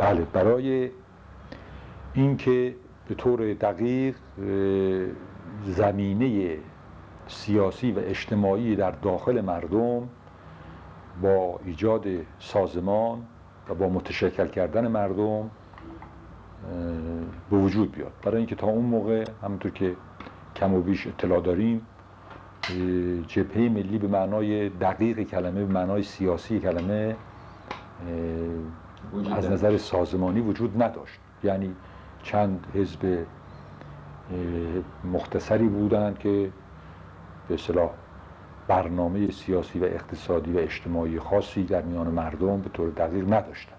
بله برای اینکه به طور دقیق زمینه سیاسی و اجتماعی در داخل مردم با ایجاد سازمان و با متشکل کردن مردم به وجود بیاد. برای اینکه تا اون موقع همونطور که کم و بیش اطلاع داریم جبهه ملی به معنای دقیق کلمه به معنای سیاسی کلمه از نظر سازمانی وجود نداشت. یعنی چند حزب مختصری بودند که به اصطلاح برنامه سیاسی و اقتصادی و اجتماعی خاصی در میان مردم به طور دقیق نداشتند.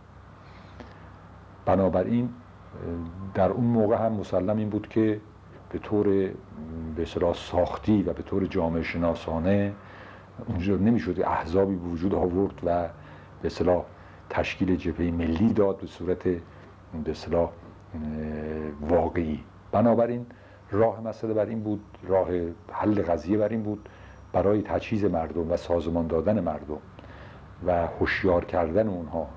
بنابراین در اون موقع هم مسلم این بود که به طور به ساختی و به طور جامعه شناسانه اونجا نمی‌شد احزابی به وجود آورد و به اصطلاح تشکیل جبهه ملی داد به صورت به اصطلاح واقعی. بنابراین راه مسئله بر این بود راه حل قضیه بر این بود برای تجهیز مردم و سازمان دادن مردم و هوشیار کردن اونها.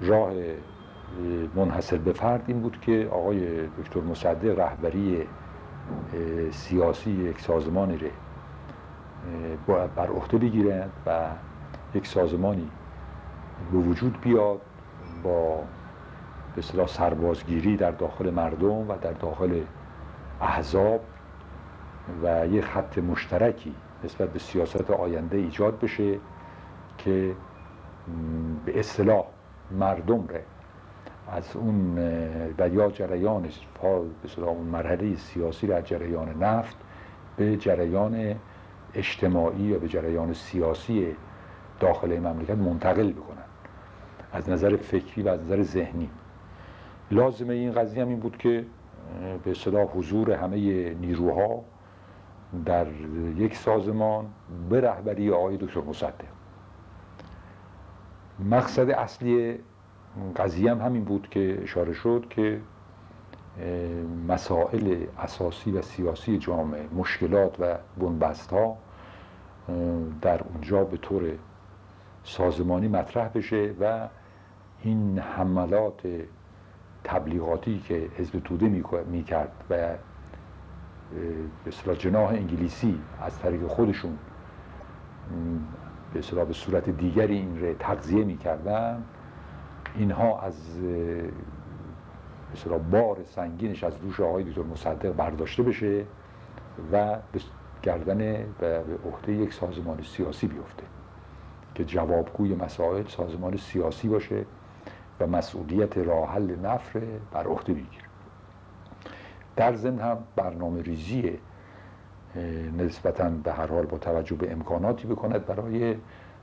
راه منحصر به فرد این بود که آقای دکتر مصدق رهبری سیاسی یک سازمانی را بر عهده بگیرند و یک سازمانی به وجود بیاد با به اصطلاح سربازگیری در داخل مردم و در داخل احزاب و یک خط مشترکی نسبت به سیاست آینده ایجاد بشه که به اصطلاح مردم ره. از اون و یا جریان به اون مرحله سیاسی را از جریان نفت به جریان اجتماعی یا به جریان سیاسی داخل مملکت منتقل بکنن از نظر فکری و از نظر ذهنی. لازمه این قضیه هم این بود که به اصطلاح حضور همه نیروها در یک سازمان به رهبری آقای دکتر مصدق. مقصد اصلی قضیه هم همین بود که اشاره شد که مسائل اساسی و سیاسی جامعه مشکلات و بنبست ها در اونجا به طور سازمانی مطرح بشه و این حملات تبلیغاتی که حزب توده می‌کرد و به اصطلاح جناح انگلیسی از طریق خودشون به اصطلاح به صورت دیگری این رو تغذیه می‌کردن اینها از مثلا بار سنگینش از دوش آقای دکتر مصدق برداشته بشه و به گردن و به عهده یک سازمان سیاسی بیفته که جوابگوی مسائل سازمان سیاسی باشه. و مسئولیت راه حل نفر بر عهده بگیره در ضمن هم برنامه ریزی نسبتا به هر حال با توجه به امکاناتی بکند برای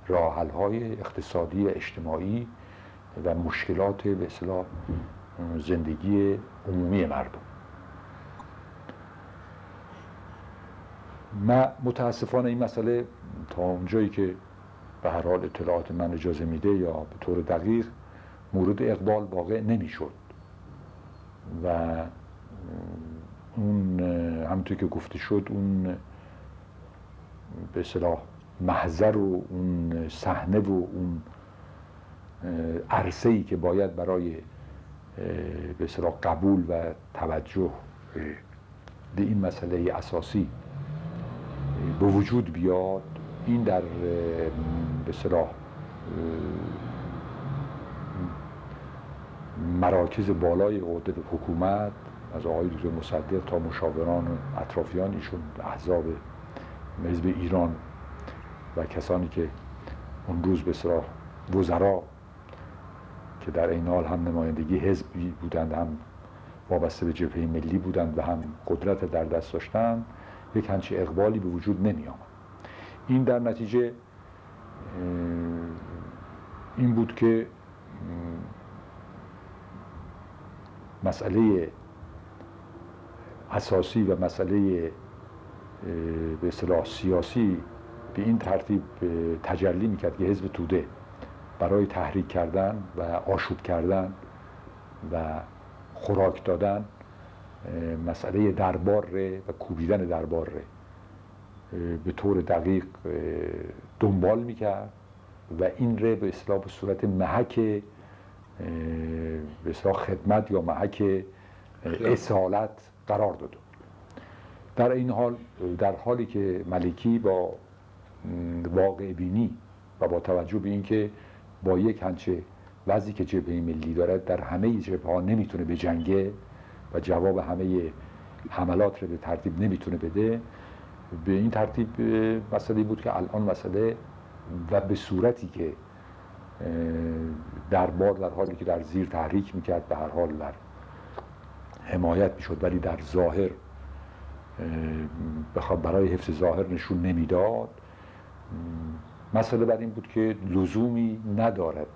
راه های اقتصادی اجتماعی و مشکلات به اصطلاح زندگی عمومی مردم. من متاسفانه این مسئله تا اونجایی که به هر حال اطلاعات من اجازه میده یا به طور دقیق مورد اقبال واقع نمی‌شد. و اون همونطور که گفته شد اون به اصطلاح محضر و اون صحنه و اون عرصه ای که باید برای به قبول و توجه به این مسئله اساسی به وجود بیاد این در به صلاح مراکز بالای قدرت حکومت از آقای دکتر مصدق تا مشاوران اطرافیان ایشون احزاب حزب ایران و کسانی که اون روز به صلاح وزرا که در این حال هم نمایندگی حزبی بودند هم وابسته به جبهه ملی بودند و هم قدرت در دست داشتند یک همچی اقبالی به وجود نمی آمد این در نتیجه این بود که مسئله اساسی و مسئله به اصطلاح سیاسی به این ترتیب تجلی می‌کرد که حزب توده برای تحریک کردن و آشوب کردن و خوراک دادن مسئله دربار و کوبیدن دربار به طور دقیق دنبال می‌کرد و این ره به اصطلاح به صورت محک به خدمت یا محک اصالت قرار داده در این حال در حالی که ملکی با واقع بینی و با توجه به اینکه با یک هنچه وضعی که جبهه ملی دارد در همه جبهه ها نمی‌تونه به جنگه و جواب همه حملات رو به ترتیب نمی‌تونه بده به این ترتیب مسئله بود که الان مسئله و به صورتی که دربار در حالی که در زیر تحریک می‌کرد به هر حال در حمایت می‌شد ولی در ظاهر بخواد برای حفظ ظاهر نشون نمی‌داد. مسئله بر این بود که لزومی ندارد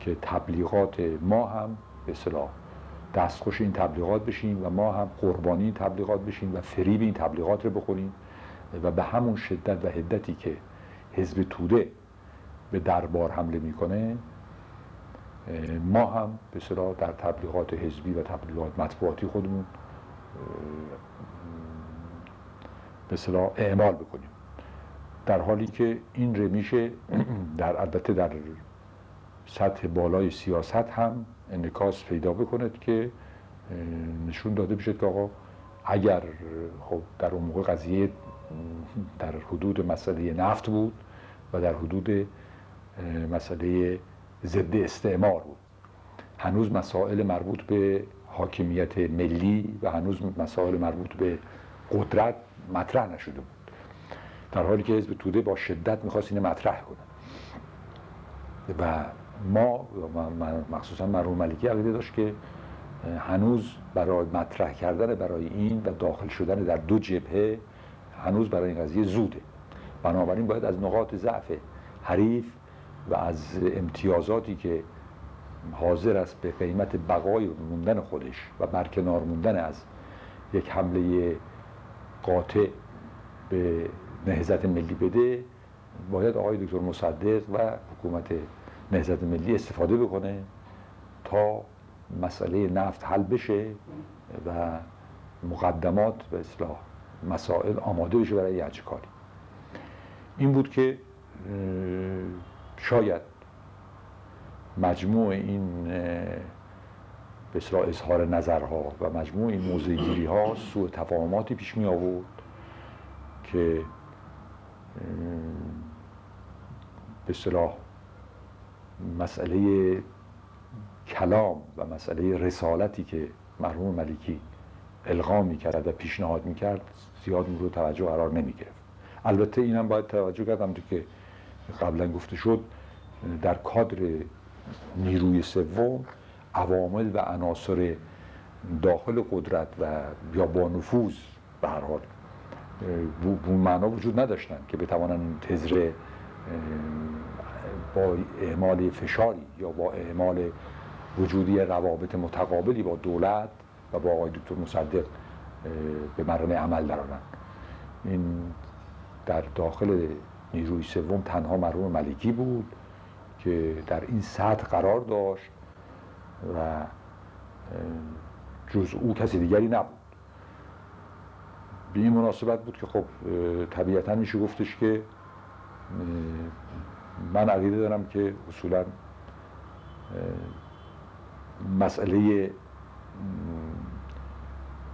که تبلیغات ما هم به صلاح دستخوش این تبلیغات بشیم و ما هم قربانی این تبلیغات بشیم و فریب این تبلیغات رو بخوریم و به همون شدت و هدتی که حزب توده به دربار حمله می‌کنه ما هم به صلاح در تبلیغات حزبی و تبلیغات مطبوعاتی خودمون به صلاح اعمال بکنیم. در حالی که این رمیشه در البته در سطح بالای سیاست هم انکاس پیدا بکند که نشون داده بشه که آقا اگر خب در اون موقع قضیه در حدود مسئله نفت بود و در حدود مسئله ضد استعمار بود. هنوز مسائل مربوط به حاکمیت ملی و هنوز مسائل مربوط به قدرت مطرح نشده بود. در حالی که حزب توده با شدت می‌خواست اینه مطرح کنه. و ما مخصوصا مرحوم ملکی عقیده داشت که هنوز برای مطرح کردن برای این و داخل شدن در دو جبهه هنوز برای این قضیه زوده. بنابراین باید از نقاط ضعف حریف و از امتیازاتی که حاضر است به قیمت بقای موندن خودش و برکنار موندن از یک حمله قاطع به نهزت ملی بده باید آقای دکتر مصدق و حکومت نهزت ملی استفاده بکنه تا مسئله نفت حل بشه و مقدمات به اصلاح مسائل آماده بشه برای یه کاری. این بود که شاید مجموع این به اظهار نظرها و مجموع این موضع گیری ها سوء تفاهماتی پیش می آورد که به صلاح مسئله کلام و مسئله رسالتی که مرحوم ملکی القا می‌کرد و پیشنهاد می‌کرد زیاد مورد توجه قرار نمی‌گرفت. البته اینم باید توجه کردم که قبلا گفته شد در کادر نیروی سوم عوامل و عناصر داخل قدرت و یا با نفوذ به هر حال معنا وجود نداشتن که بتوانن تزره با اعمال فشاری یا با اعمال وجودی روابط متقابلی با دولت و با آقای دکتر مصدق به مرام عمل درآورند این در داخل نیروی سوم تنها مرحوم ملکی بود که در این سطح قرار داشت و جز او کسی دیگری نبود. به این مناسبت بود که خب طبیعتا میشه گفتش که من عقیده دارم که اصولا مسئله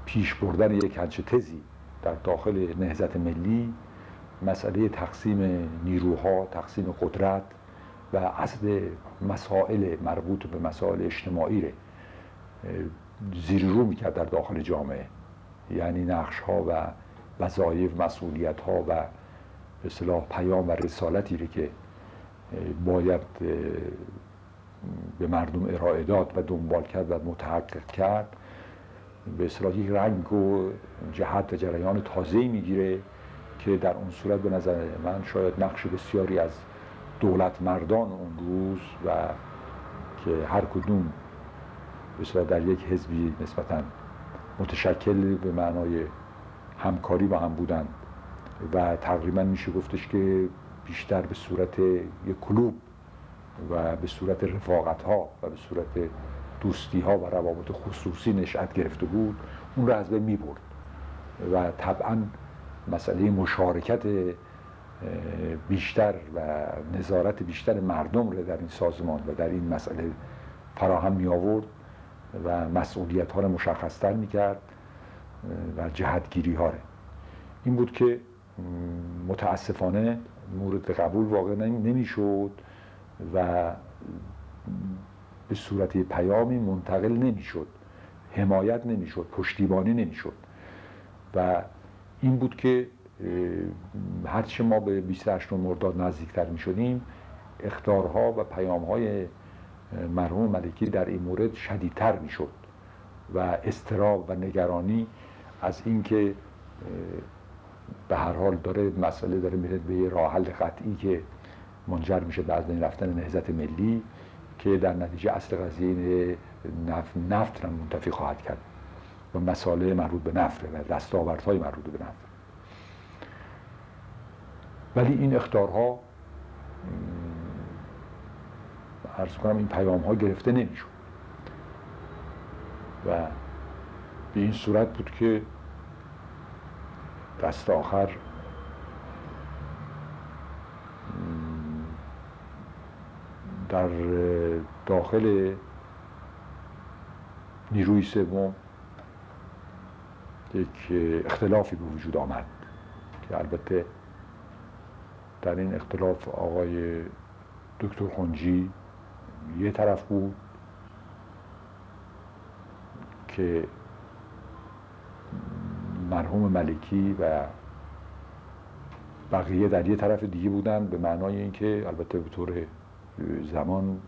پیش بردن یک هنچه تزی در داخل نهزت ملی مسئله تقسیم نیروها تقسیم قدرت و اصل مسائل مربوط به مسائل اجتماعی رو زیر رو می‌کرد در داخل جامعه. یعنی نقش ها و وظایف مسئولیت ها و به صلاح پیام و رسالتی رو که باید به مردم ارائه داد و دنبال کرد و متحقق کرد. به اصطلاح یک رنگ و جهت و جریان تازه‌ای می‌گیره. که در اون صورت به نظر من شاید نقش بسیاری از دولت مردان اون روز و که هر کدوم به در یک حزبی نسبتا متشکل به معنای همکاری با هم بودن و تقریبا میشه گفتش که بیشتر به صورت یک کلوب و به صورت رفاقت ها و به صورت دوستی ها و روابط خصوصی نشأت گرفته بود اون رو از بین می برد و طبعا مسئله مشارکت بیشتر و نظارت بیشتر مردم رو در این سازمان و در این مسئله فراهم می آورد و مسئولیت ها رو مشخصتر می کرد و جهتگیری ها این بود که متاسفانه مورد قبول واقع نمی‌شد و به صورت پیامی منتقل نمی‌شد. حمایت نمی‌شد. پشتیبانی نمی‌شد. و این بود که هرچه ما به 28 مرداد نزدیکتر می شدیم اختارها و پیامهای مرحوم ملکی در این مورد شدیدتر می شد و استراب و نگرانی از اینکه به هر حال داره مسئله داره میره به یه راه حل قطعی که منجر میشه به از بین رفتن نهزت ملی که در نتیجه اصل قضیه نفت, نفت را منتفی خواهد کرد. و مسائل مربوط به نفت و دستاوردهای مربوط به نفت ولی این اختارها عرض کنم این پیام ها گرفته نمی‌شد. و به این صورت بود که دست آخر در داخل نیروی سوم یک اختلافی به وجود آمد که البته در این اختلاف آقای دکتر خونجی یه طرف بود که مرحوم ملکی و بقیه در یه طرف دیگه بودن به معنای اینکه البته به طور زمان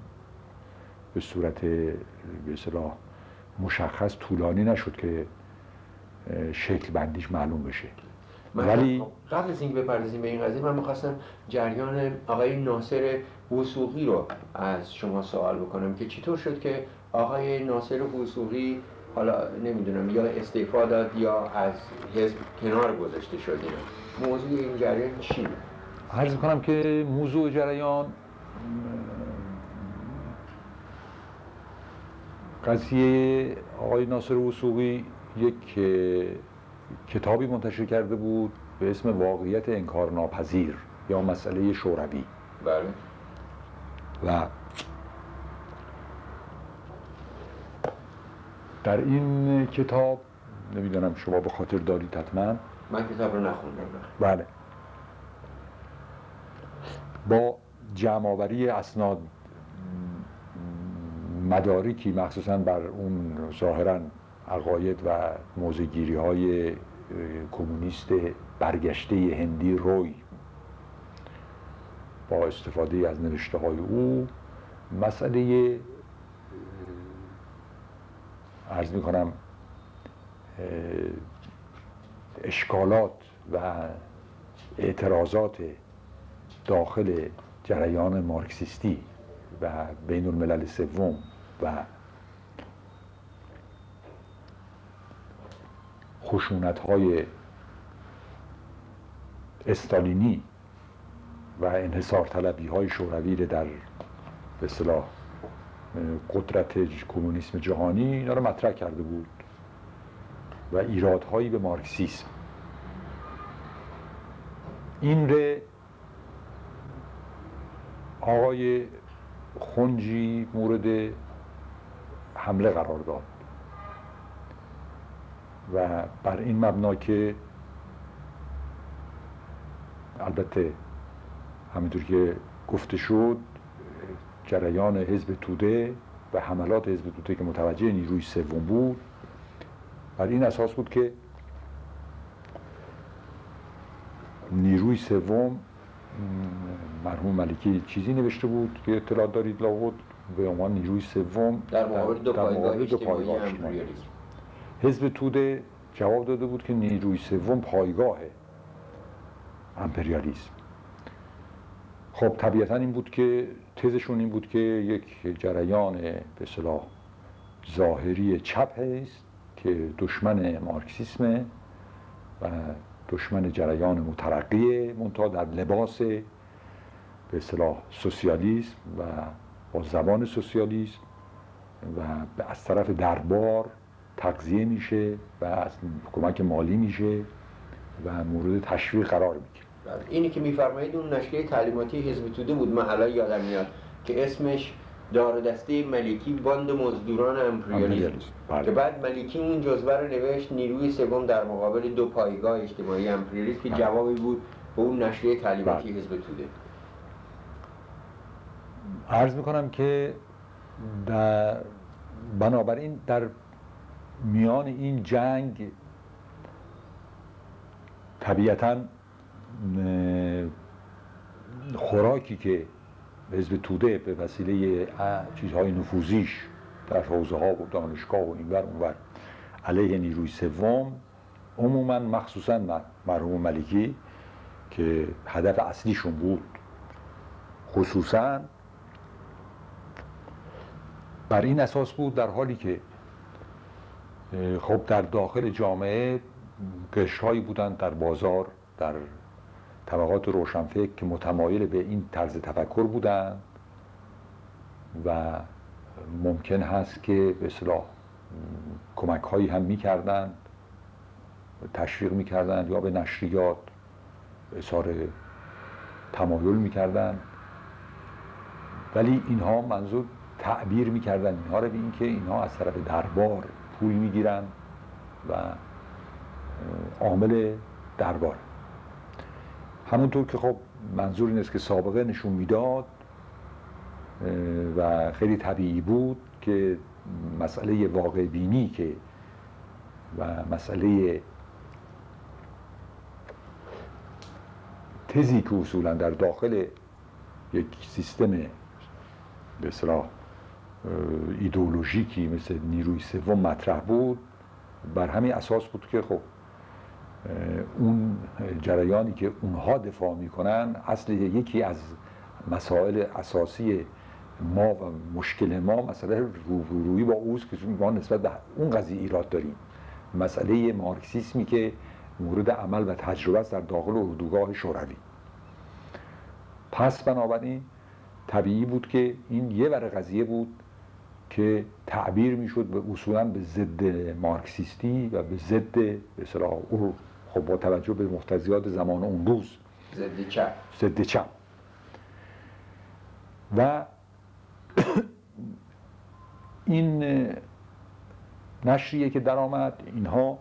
به صورت به مشخص طولانی نشد که شکل بندیش معلوم بشه ولی قبل از اینکه بپردازیم به این قضیه من می‌خواستم جریان آقای ناصر وسوقی رو از شما سوال بکنم که چطور شد که آقای ناصر وسوقی حالا نمی‌دونم یا استعفا داد یا از حزب کنار گذاشته شد موضوع این جریان چی؟ عرض کنم که موضوع جریان قضیه آقای ناصر وسوقی یک کتابی منتشر کرده بود به اسم واقعیت انکارناپذیر یا مسئله شوروی. بله. و در این کتاب نمی‌دونم شما به خاطر دارید حتما. من کتاب رو نخوندم بله. با جمعآوری اسناد مدارکی مخصوصا بر اون ظاهرا عقاید و موزگیری های کمونیست برگشته هندی روی با استفاده از نوشته های او. مسئله ارز می کنم اشکالات و اعتراضات داخل جریان مارکسیستی و بین الملل سوم و خشونت های استالینی و انحصار طلبی های شوروی در به اصطلاح قدرت کمونیسم جهانی اینا رو مطرح کرده بود و ایرادهایی به مارکسیسم. این ره آقای خونجی مورد حمله قرار داد. و بر این مبنا که البته همینطور که گفته شد جریان حزب توده و حملات حزب توده که متوجه نیروی سوم بود بر این اساس بود که نیروی سوم مرحوم ملکی چیزی نوشته بود که اطلاع دارید لاود به عنوان نیروی سوم در مقابل دو پایگاه حزب توده جواب داده بود که نیروی سوم پایگاه امپریالیسم. خب طبیعتا این بود که تزشون این بود که یک جریان به صلاح ظاهری چپ است که دشمن مارکسیسمه و دشمن جریان مترقی منتها در لباس به اصطلاح سوسیالیسم و با زبان سوسیالیسم و از طرف دربار تقضیه میشه و از کمک مالی میشه و مورد تشویق قرار می‌گیره اینی که میفرمایید اون نشریه تعلیماتی حزب توده بود من الان یادم میاد که اسمش دار دسته ملکی باند مزدوران امپریالیسم بله. که بعد ملکی اون جزوه رو نوشت نیروی سوم در مقابل دو پایگاه اجتماعی امپریالیسم که بله. جوابی بود به اون نشریه تعلیماتی بله. حزب توده عرض می‌کنم که در بنابراین در میان این جنگ طبیعتا خوراکی که حزب توده به وسیله چیزهای نفوذیش در حوزه ها و دانشگاه و اینور اونور علیه نیروی سوم عموما مخصوصا مرحوم ملکی که هدف اصلیشون بود. خصوصا بر این اساس بود در حالی که خب در داخل جامعه قشرهایی بودند در بازار در طبقات روشنفکر که متمایل به این طرز تفکر بودند و ممکن هست که به اصطلاح کمک هایی هم می‌کردند تشویق می‌کردند یا به نشریات اظهار تمایل می‌کردند ولی اینها منظور تعبیر می‌کردن. اینها رو به اینکه اینها از طرف دربار پول می‌گیرن و عامل دربار. همونطور که خب منظور این است که سابقه نشون می‌داد و خیلی طبیعی بود که مسئله واقع بینی که و مسئله تزی که اصولا در داخل یک سیستم به ایدئولوژیکی مثل نیروی سوم مطرح بود. بر همین اساس بود که خب اون جریانی که اونها دفاع می‌کنن اصل یکی از مسائل اساسی ما و مشکل ما مسئله روبرویی با اوست که ما نسبت به اون قضیه ایراد داریم. مسئله مارکسیسمی که مورد عمل و تجربه است در داخل اردوگاه شوروی. پس بنابراین طبیعی بود که این یه ور قضیه بود که تعبیر می‌شد به اصولا به ضد مارکسیستی و به ضد به اصطلاح او خب با توجه به مقتضیات زمان اون روز. ضد چپ. ضد چپ. و این نشریه که در آمد اینها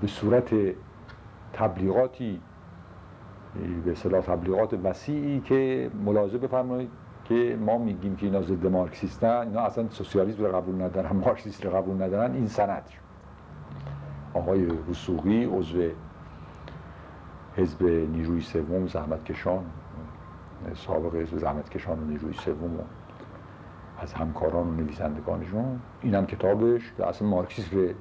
به صورت تبلیغاتی به اصطلاح تبلیغات وسیعی که ملاحظه بفرمایید که ما میگیم که اینا ضد مارکسیستن اینا اصلا سوسیالیسم رو قبول ندارن مارکسیست رو قبول ندارن این سند آقای وسوقی عضو حزب نیروی سوم زحمتکشان سابق حزب زحمتکشان و نیروی سوم از همکاران و نویسندگانشون این هم کتابش که اصلا مارکسیسم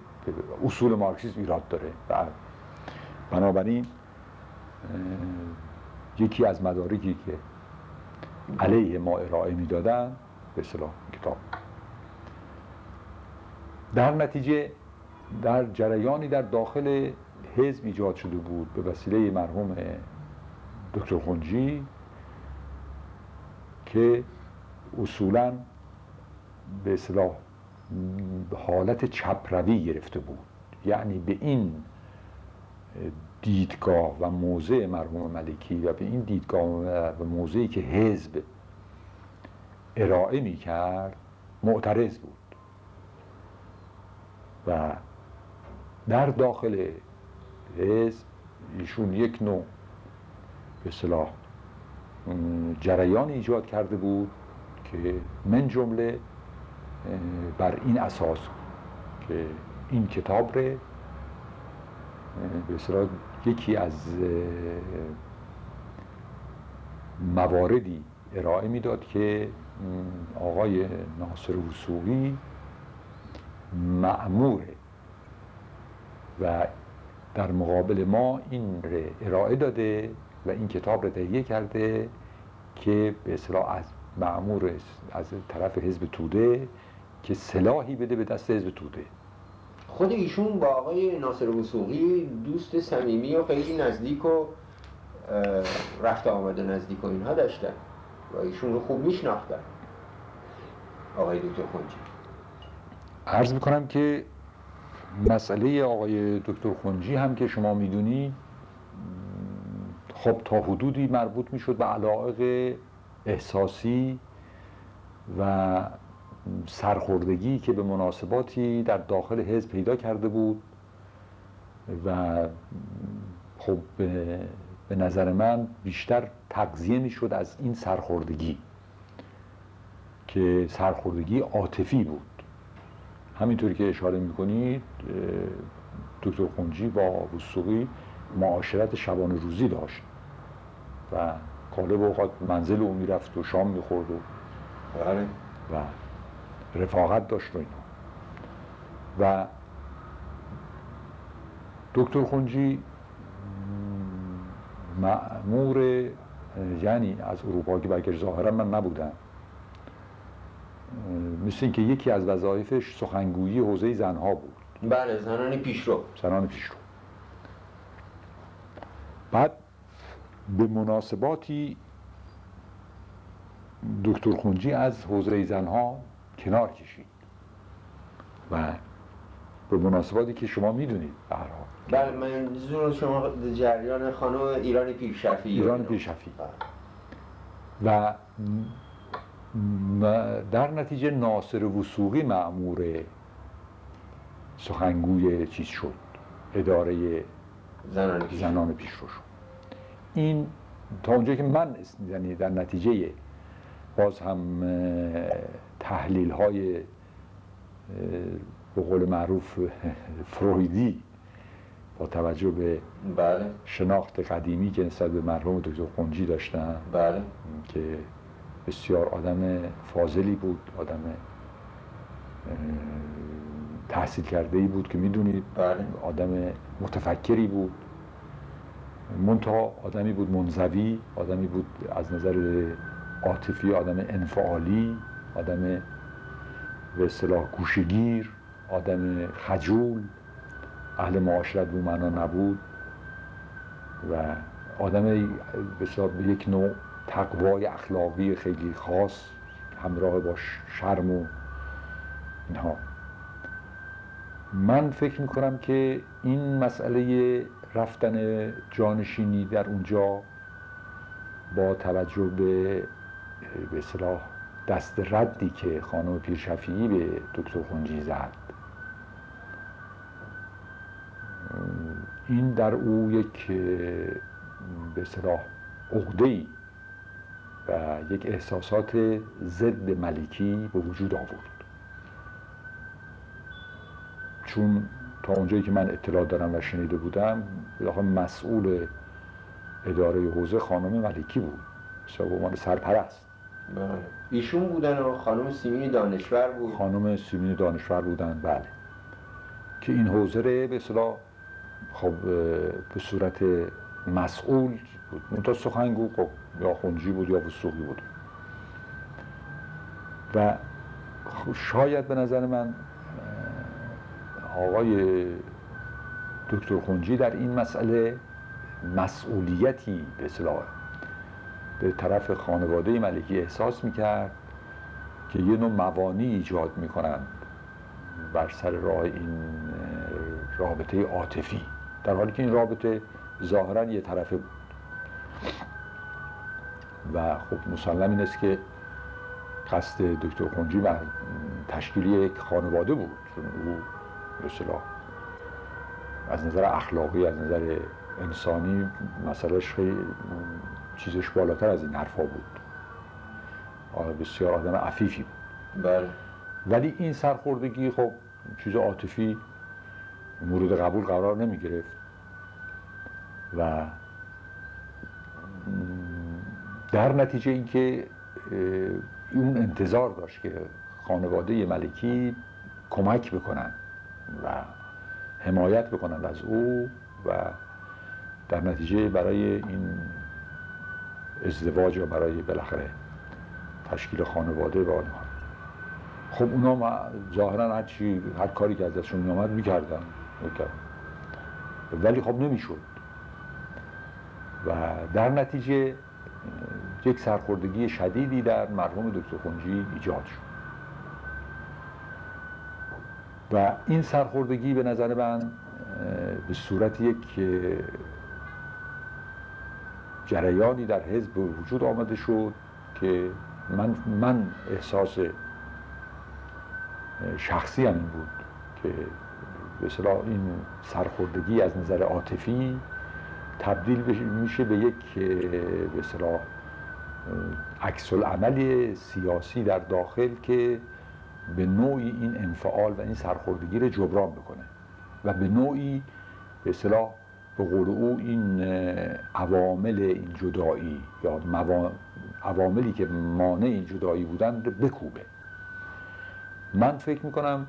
اصول مارکسیسم ایراد داره. و بنابراین یکی از مدارکی که علیه ما ارائه می‌دادن. به اصطلاح کتاب. در نتیجه در جریانی در داخل حزب ایجاد شده بود به وسیله مرحوم دکتر خونجی که اصولا به اصطلاح حالت چپروی گرفته بود. یعنی به این دیدگاه و موضع مرحوم ملکی و به این دیدگاه و موضعی که حزب ارائه می کرد معترض بود. و در داخل حزب ایشون یک نوع به اصطلاح م، جریان ایجاد کرده بود که من جمله بر این اساس که این کتاب ره به یکی از مواردی ارائه می‌داد که آقای ناصر وسوقی معموره و در مقابل ما این رو ارائه داده و این کتاب رو تهیه کرده که به اصطلاح از معمور از طرف حزب توده که سلاحی بده به دست حزب توده. خود ایشون با آقای ناصر وسوقی دوست صمیمی و خیلی نزدیک و رفت آمد نزدیک و اینها داشتن و ایشون رو خوب میشناختن. آقای دکتر خونجی. عرض می‌کنم که مسئله آقای دکتر خونجی هم که شما می‌دونید خب تا حدودی مربوط می‌شد به علایق احساسی و سرخوردگی که به مناسباتی در داخل حزب پیدا کرده بود و خب به نظر من بیشتر تقضیه می‌شد از این سرخوردگی که سرخوردگی عاطفی بود همینطوری که اشاره می‌کنید دکتر خونجی با وسوقی معاشرت شبان روزی داشت و قالب اوقات منزل او می‌رفت و شام می‌خورد و بله. و رفاقت داشت و اینا. و دکتر خونجی معمور یعنی از اروپا که بگر ظاهرا من نبودم. مثل اینکه یکی از وظایفش سخنگویی حوزه زنها بود. بله زنان پیشرو. زنان پیشرو. بعد به مناسباتی دکتر خونجی از حوزه زنها کنار کشید. و به مناسباتی که شما می‌دونید بله من شما جریان خانم ایران پیرشفی. ایران پیرشفی. و در نتیجه ناصر وسوقی معمور سخنگوی چیز شد. اداره زنان, زنان پیشرو شد. این تا اونجایی که من یعنی در نتیجه باز هم تحلیل های به قول معروف فرویدی با توجه به بله. شناخت قدیمی که نسبت به مرحوم دکتر قنجی داشتن بله. که بسیار آدم فاضلی بود آدم تحصیل کرده ای بود که می‌دونید بله. آدم متفکری بود منتها آدمی بود منزوی آدمی بود از نظر عاطفی آدم انفعالی آدم به اصطلاح گوشگیر آدم خجول اهل معاشرت به معنا نبود و آدم به یک نوع تقوای اخلاقی خیلی خاص همراه با شرم و اینها. من فکر می‌کنم که این مسئله رفتن جانشینی در اونجا با توجه به به اصطلاح دست ردی که خانم پیرشفیعی به دکتر خونجی زد. این در او یک به اصطلاح عقده و یک احساسات ضد ملکی به وجود آورد. چون تا اونجایی که من اطلاع دارم و شنیده بودم مسئول اداره حوزه خانم ملکی بود. به عنوان سرپرست. بله. ایشون بودن و خانم سیمین دانشور بود. خانم سیمین دانشور بودن بله. که این حوزه به اصطلاح خب به صورت مسئول بود. منتها سخنگو خب یا خونجی بود یا وسوقی بود. و خب شاید به نظر من آقای دکتر خونجی در این مسئله مسئولیتی به اصطلاح به طرف خانواده ملکی احساس می‌کرد که یه نوع موانی ایجاد می‌کنند بر سر راه این رابطه عاطفی. در حالی که این رابطه ظاهرا یه طرفه بود. و خب مسلم این است که قصد دکتر خونجی و تشکیل یک خانواده بود. او به از نظر اخلاقی از نظر انسانی مسئلهش خیلی چیزش بالاتر از این حرفا بود. بسیار آدم عفیفی بود. بله. ولی این سرخوردگی خب چیز عاطفی مورد قبول قرار نمی گرفت و در نتیجه اینکه اون انتظار داشت که خانواده ملکی کمک بکنن و حمایت بکنن از او و در نتیجه برای این ازدواج و برای بالاخره تشکیل خانواده و آنها. خب اونا ظاهرا هر چی هر کاری که ازشون میامد می‌کردن ولی خب نمی‌شد. و در نتیجه یک سرخوردگی شدیدی در مرحوم دکتر خونجی ایجاد شد. و این سرخوردگی به نظر من به صورت یک جریانی در حزب وجود آمده شد که من, من احساس شخصی هم این بود که به این سرخوردگی از نظر عاطفی تبدیل میشه به یک به اصطلاح عکس عمل سیاسی در داخل که به نوعی این انفعال و این سرخوردگی رو جبران بکنه و به نوعی به اصطلاح به قول او این عوامل این جدایی یا عواملی که مانع این جدایی بودن بکوبه. من فکر می‌کنم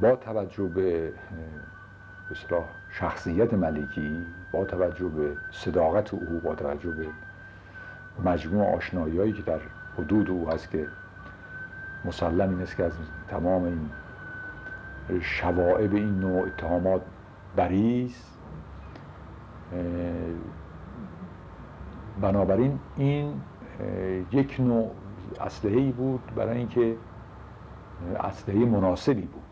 با توجه به اصطلاح شخصیت ملکی با توجه به صداقت او با توجه به مجموع آشنایی هایی که در حدود او هست که مسلم این است که از تمام این شوائب این نوع اتهامات بریز بنابراین این یک نوع اسلحه ای بود برای اینکه اسلحه مناسبی بود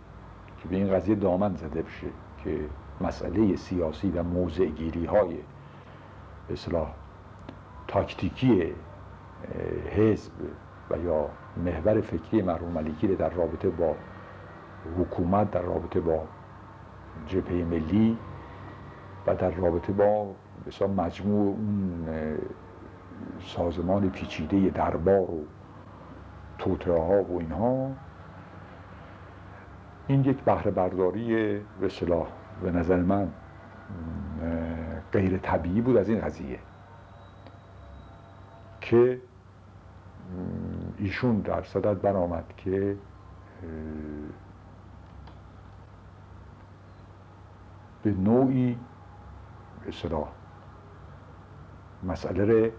که به این قضیه دامن زده بشه که مسئله سیاسی و موضع گیری های اصلاح تاکتیکی حزب و یا محور فکری مرحوم ملیکی در رابطه با حکومت در رابطه با جبهه ملی و در رابطه با مثلا مجموع اون سازمان پیچیده دربار و توتره ها و اینها این یک بهره برداری به صلاح به نظر من غیر طبیعی بود از این قضیه که ایشون در صدت برآمد که به نوعی اصلاح. مسئله رو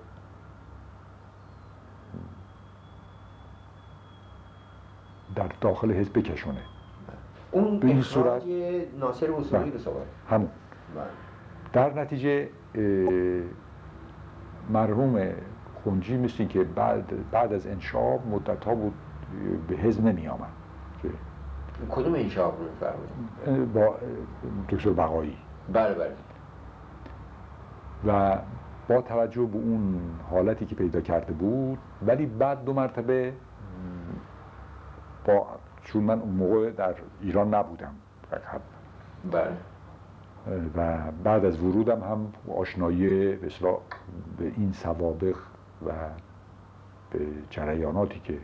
در داخل حزب بکشونه. اون به این صورت ناصر وصولی رو صحبت همون. بله. در نتیجه مرحوم خونجی مثل که بعد, بعد از انشاب مدت ها بود به حزب نمی آمد کدوم انشاب رو با دکتر بقایی. بله بله. و با توجه به اون حالتی که پیدا کرده بود ولی بعد دو مرتبه با چون من اون موقع در ایران نبودم بله. و بعد از ورودم هم آشنایی به این سوابق و به جریاناتی که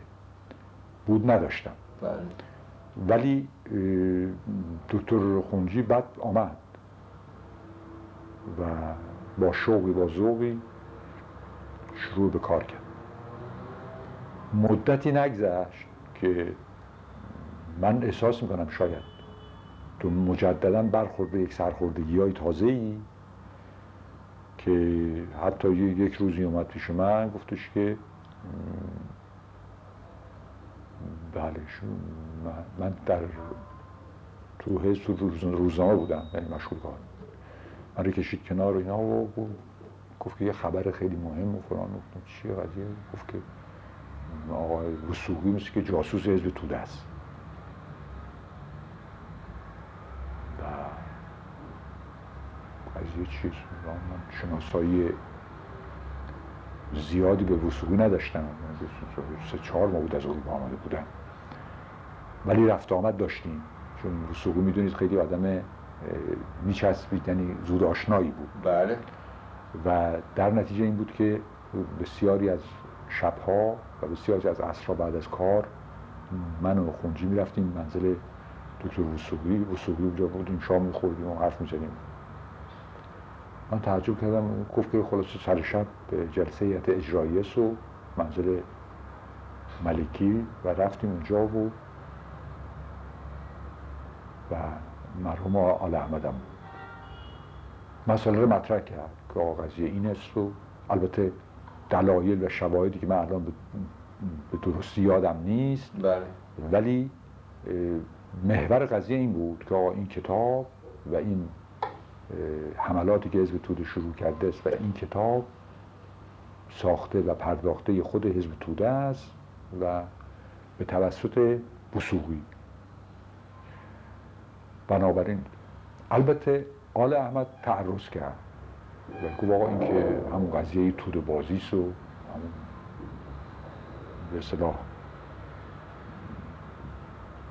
بود نداشتم. بله. ولی دکتر خونجی بعد آمد. و با شوقی با ذوقی شروع به کار کرد. مدتی نگذشت که من احساس می‌کنم شاید تو مجددا برخورد یک سرخوردگی های تازه ای که حتی یک روزی اومد پیش من گفتش که بله من در تو حس تو روزنامه بودم یعنی مشغول کار من رو کشید کنار اینا و گفت که یه خبر خیلی مهم و فلان. چیه قضیه؟ گفت که آقای وسوقی مثل که جاسوس حزب توده است. از یه چیز من شناسایی زیادی به وسوقی نداشتم سه چهار ما بود از اروپا آمده بودن. ولی رفت آمد داشتیم. چون وسوقی می‌دونید خیلی آدم میچسبید یعنی زود آشنایی بود. بله. و در نتیجه این بود که بسیاری از شبها و بسیاری از عصرها بعد از کار من و خونجی می‌رفتیم. منزل دکتر وسوقی وسوقی اونجا بودیم شام میخوردیم و حرف می‌زدیم. من تعجب کردم گفت که خلاصه سر شب به جلسه هیئت اجراییه سو منزل ملکی و رفتیم اونجا و و مرحوم آل احمدم مسئله رو مطرح کرد که قضیه این است و البته دلایل و شواهدی که من الان به درستی یادم نیست بله. ولی محور قضیه این بود که این کتاب و این حملاتی که حزب توده شروع کرده است و این کتاب ساخته و پرداخته خود حزب توده است و به توسط بسوقی. بنابراین البته آل احمد تعرض کرد. و گفت آقا این که همون قضیه توده بازیست و همون به اصطلاح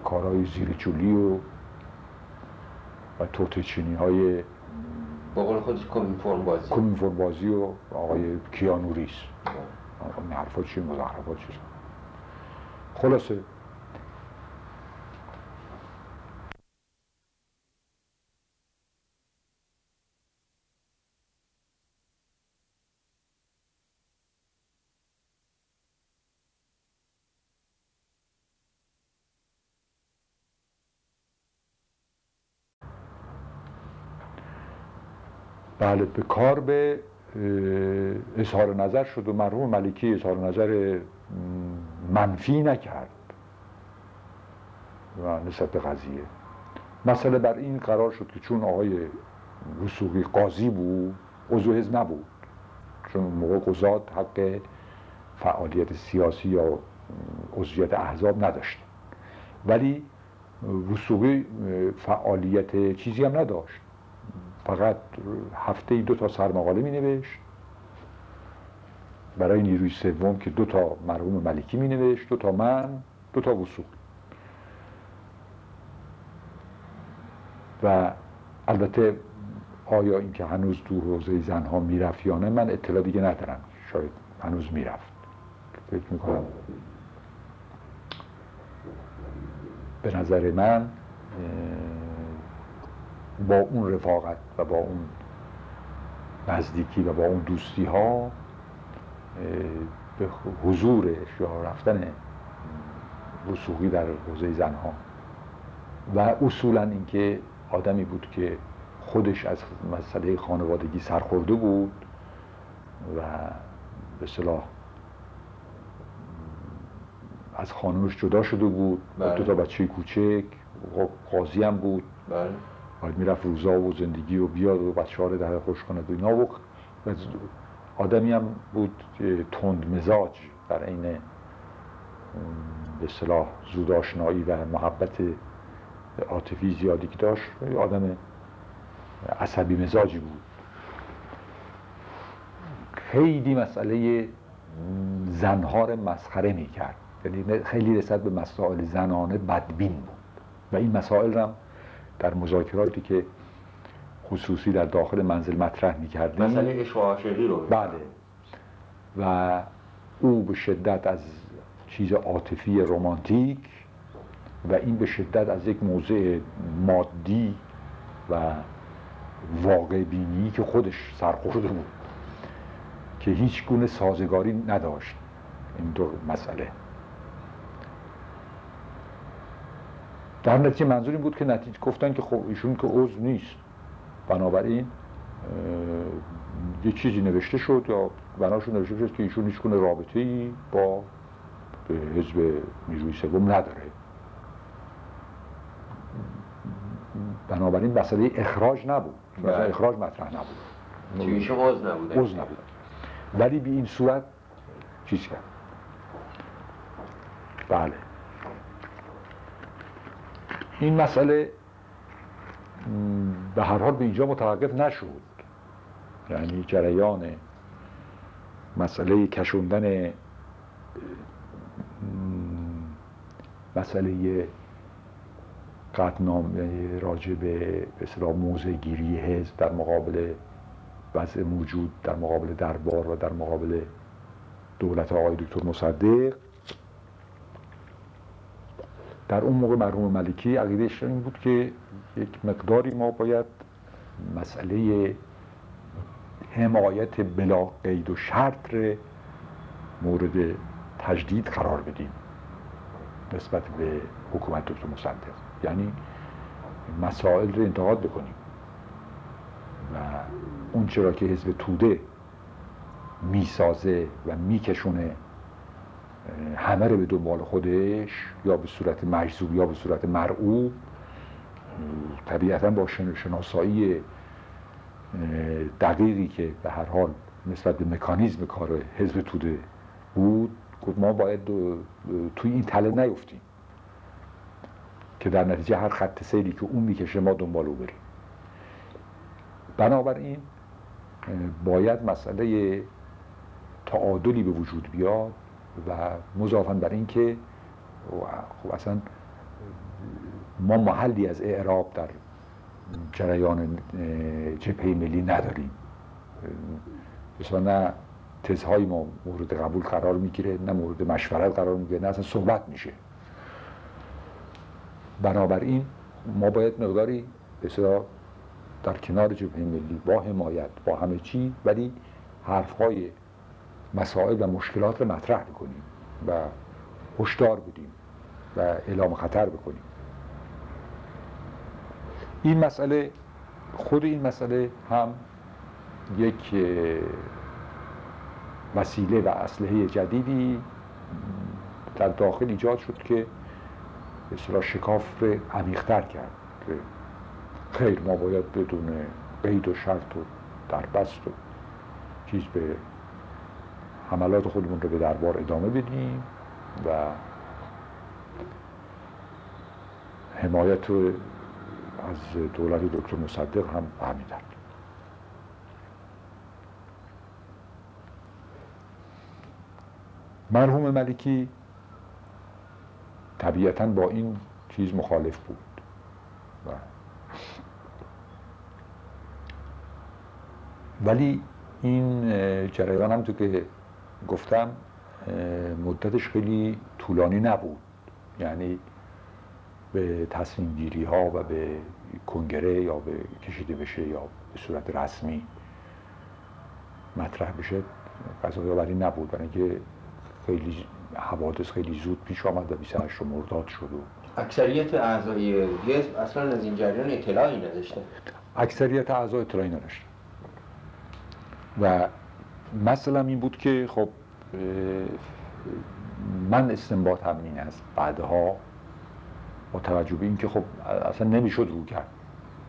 کارهای زیر و و توته چینی های با قول خودش کمیفورم بازی. کمیفورم بازی و آقای کیانوریس این حرفا چی مزخرفات چیز خلاصه بله به کار به اظهار نظر شد و مرحوم ملکی اظهار نظر منفی نکرد. و نسبت به قضیه. مسئله بر این قرار شد که چون آقای وسوقی قاضی بود عضو حزب نبود. چون موقع قضات حق فعالیت سیاسی یا عضویت احزاب نداشت. ولی وسوقی فعالیت چیزی هم نداشت. فقط هفته دو تا سرمقاله می نوشت. برای نیروی سوم که دو تا مرحوم ملکی می نوشت دو تا من دو تا وسوق. و البته آیا اینکه هنوز تو حوزه زنها می‌رفت یا نه من اطلاع دیگه ندارم. شاید هنوز می‌رفت فکر می‌کنم به نظر من با اون رفاقت و با اون نزدیکی و با اون دوستی ها به حضورش یا رفتن وسوقی در حوزه زنها و اصولا اینکه آدمی بود که خودش از مسئله خانوادگی سرخورده بود و به صلاح از خانومش جدا شده بود بله. دو تا بچه کوچک قاضی هم بود بله. باید می‌رفت روزا و زندگی و بیاد و بچه ها رو در خوش کند و اینا و آدمی هم بود تند مزاج در عین به صلاح زود آشنایی و محبت عاطفی زیادی که داشت آدم عصبی مزاجی بود. خیلی مسئله زنها رو مسخره می‌کرد. یعنی خیلی رسد به مسائل زنانه بدبین بود. و این مسائل هم در مذاکراتی که خصوصی در داخل منزل مطرح می‌کردیم. مسئله عشق و عاشقی رو بله. و او به شدت از چیز عاطفی رمانتیک و این به شدت از یک موضع مادی و واقع بینی که خودش سرخورده بود که هیچ گونه سازگاری نداشت. این دو مسئله. در نتیجه منظور این بود که نتیجه گفتن که خب ایشون که عضو نیست. بنابراین یه چیزی نوشته شد یا بناشون نوشته شد که ایشون هیچ رابطه ای با حزب نیروی سوم نداره. بنابراین مسئله اخراج نبود. بله. اخراج مطرح نبود. ایشون عضو نبود عضو نبود ولی به این صورت چیز کرد. بله. این مسئله به هر حال به اینجا متوقف نشد. یعنی جریان مسئله کشوندن مسئله قطنام یعنی راجع به اصطلاح موضع گیری حزب در مقابل وضع موجود در مقابل دربار و در مقابل دولت آقای دکتر مصدق. در اون موقع مرحوم ملکی عقیدش این بود که یک مقداری ما باید مسئله حمایت بلا قید و شرط مورد تجدید قرار بدیم نسبت به حکومت دکتر مصدق. یعنی مسائل رو انتقاد بکنیم و اون چرا که حزب توده می‌سازه و میکشونه همه رو به دنبال خودش یا به صورت مجذوب یا به صورت مرعوب. طبیعتا با شناسایی دقیقی که به هر حال نسبت به مکانیزم کار حزب توده بود گفت ما باید توی این تله نیفتیم. که در نتیجه هر خط سیری که اون می‌کشه ما دنبال او بریم. بنابراین باید مسئله تعادلی به وجود بیاد. و مضافا بر اینکه خب اصلا ما محلی از اعراب در جریان جبهه ملی نداریم. مثلا نه تزهای ما مورد قبول قرار می‌گیره نه مورد مشورت قرار می‌گیره نه اصلا صحبت میشه. بنابراین ما باید مقداری بسیار در کنار جبهه ملی با حمایت با همه چی ولی حرفهای مسائل و مشکلات رو مطرح کنیم و هشدار بدیم و اعلام خطر بکنیم. این مسئله خود این مسئله هم یک وسیله و اسلحه جدیدی در داخل ایجاد شد که به شکاف عمیقتر کرد. که خیر ما باید بدون قید و شرط و دربست و چیز به حملات خودمون رو به دربار ادامه بدیم و حمایت از دولت دکتر مصدق هم همین مرحوم ملکی طبیعتا با این چیز مخالف بود ولی این جریان هم تو که گفتم مدتش خیلی طولانی نبود. یعنی به تصمیم گیری ها و به کنگره یا به کشیده بشه یا به صورت رسمی مطرح بشه قضایی نبود. برای اینکه خیلی حوادث خیلی زود پیش آمد و 28 مرداد شد و اکثریت اعضای حزب اصلا از این جریان اطلاعی نداشته. اکثریت اعضای اطلاعی نداشته. و مثلا این بود که خب من استنباط هم این است. بعدها با توجه به اینکه خب اصلا نمی‌شد رو کرد.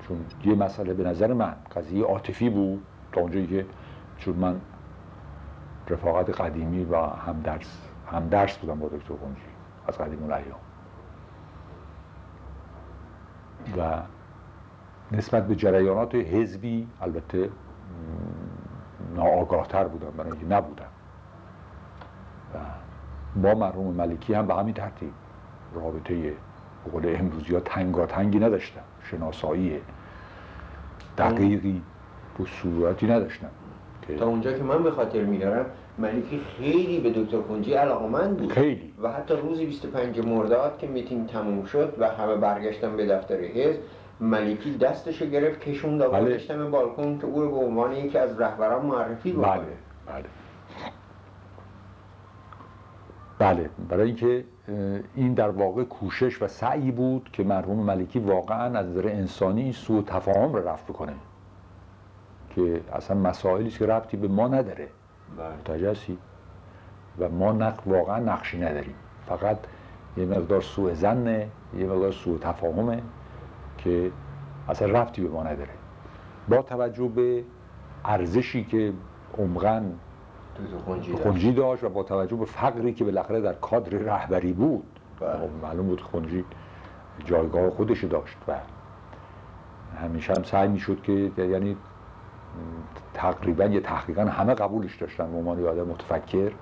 چون یه مسئله به نظر من قضیه عاطفی بود تا اونجایی که چون من رفاقت قدیمی و هم درس هم درس بودم با دکتر قنجی از قدیم الایام. و نسبت به جریانات حزبی البته ناآگاهتر بودم برای اینکه نبودم. و با مرحوم ملکی هم به همین ترتیب رابطه قول امروزی ها تنگاتنگی نداشتم. شناسایی دقیقی به صورتی نداشتم تا اونجا که من به خاطر میدارم ملکی خیلی به دکتر کنجی علاقمند بود خیلی. و حتی روز 25 مرداد که میتینگ تموم شد و همه برگشتن به دفتر حزب ملکی دستشو گرفت کشوند و بله. بالکن که او رو به عنوان یکی از رهبران معرفی بکنه. بله بله. بله برای اینکه این در واقع کوشش و سعی بود که مرحوم ملکی واقعا از نظر انسانی سوء تفاهم رو رفت بکنه. که اصلا مسائلی که ربطی به ما نداره. بله. و ما نق... واقعا نقشی نداریم. فقط یه مقدار سوء زنه یه مقدار سوء تفاهمه. که اصلا ربطی به ما نداره. با توجه به ارزشی که عمقا خونجی داشت. و با توجه به فقری که بالاخره در کادر رهبری بود بله. خب معلوم بود خونجی جایگاه خودش داشت و همیشه هم سعی می‌شد که یعنی تقریبا یه تحقیقا همه قبولش داشتن. به عنوان آدم متفکر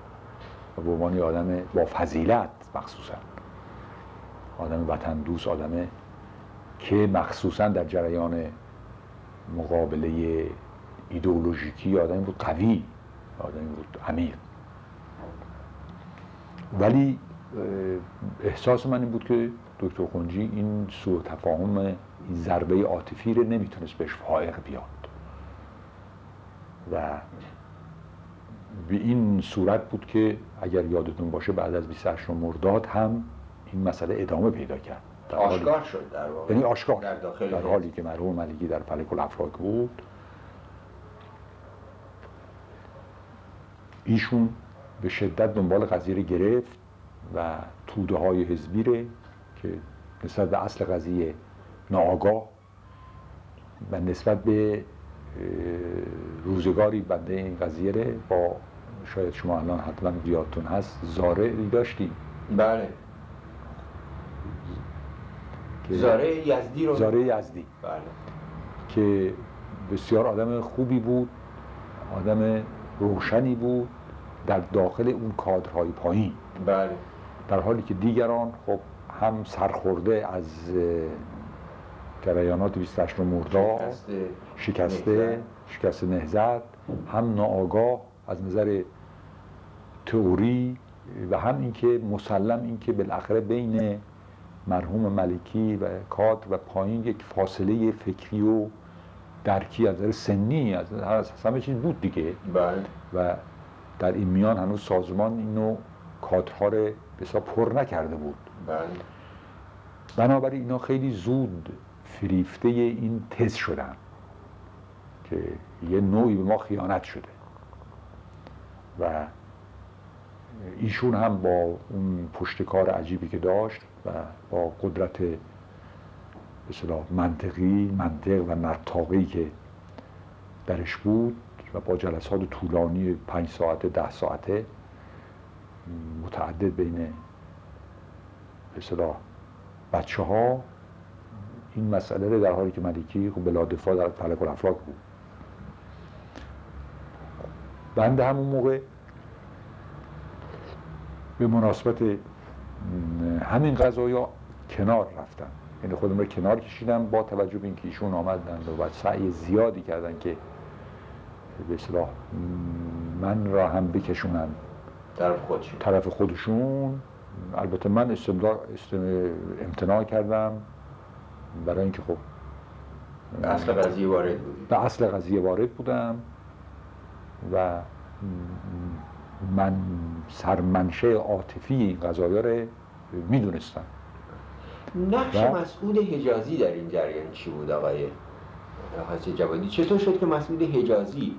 و به عنوان آدم با فضیلت مخصوصا. آدم وطن دوست آدم که مخصوصا در جریان مقابله ایدئولوژیکی آدمی بود قوی آدمی بود عمیق. ولی احساس من این بود که دکتر خونجی این سوء تفاهم این ضربه عاطفی رو نمی‌تونست بهش فائق بیاد. و به این صورت بود که اگر یادتون باشه بعد از 28 مرداد هم این مسئله ادامه پیدا کرد. آشکار شد در واقع. یعنی آشکار در, داخل در حالی که مرحوم ملکی در فلک الافراک بود. ایشون به شدت دنبال قضیه گرفت و توده های حزبی که نسبت به اصل قضیه ناآگاه و نسبت به روزگاری بنده این قضیه ره با شاید شما الان حتما یادتون هست زاره داشتیم. بله. زاره یزدی رو زاره یزدی. بله. که بسیار آدم خوبی بود آدم روشنی بود در داخل اون کادرهای پایین. بله. در حالی که دیگران خب هم سرخورده از جریانات 28 مرداد شکسته شکست نهزت هم ناآگاه از نظر تئوری و هم اینکه مسلم اینکه بالاخره بین مرحوم ملکی و کادر و پایین یک فاصله فکری و درکی از نظر سنی از همه چیز بود دیگه بله. و در این میان هنوز سازمان اینو کادرها رو بسا پر نکرده بود بله. بنابراین اینا خیلی زود فریفته این تز شدن که یه نوعی به ما خیانت شده و ایشون هم با اون پشتکار عجیبی که داشت و با قدرت به منطقی منطق و نطاقی که درش بود و با جلسات طولانی پنج ساعته ده ساعته متعدد بین به بچه ها این مسئله در حالی که ملکی خب بلا دفاع در فلک الافلاک بود. بنده همون موقع به مناسبت همین ها کنار رفتم یعنی خودم رو کنار کشیدم با توجه به اینکه ایشون آمدن و سعی زیادی کردن که به اصلاح من را هم بکشونن. طرف خودشون. طرف خودشون. البته من امتناع کردم برای اینکه خب به اصل قضیه وارد بودی. به اصل قضیه وارد بودم و من سرمنشه عاطفی این قضایا رو می‌دونستم. نقش مسئول حجازی در این جریان چی بود آقای حاجی جوادی؟ چطور شد که مسئول حجازی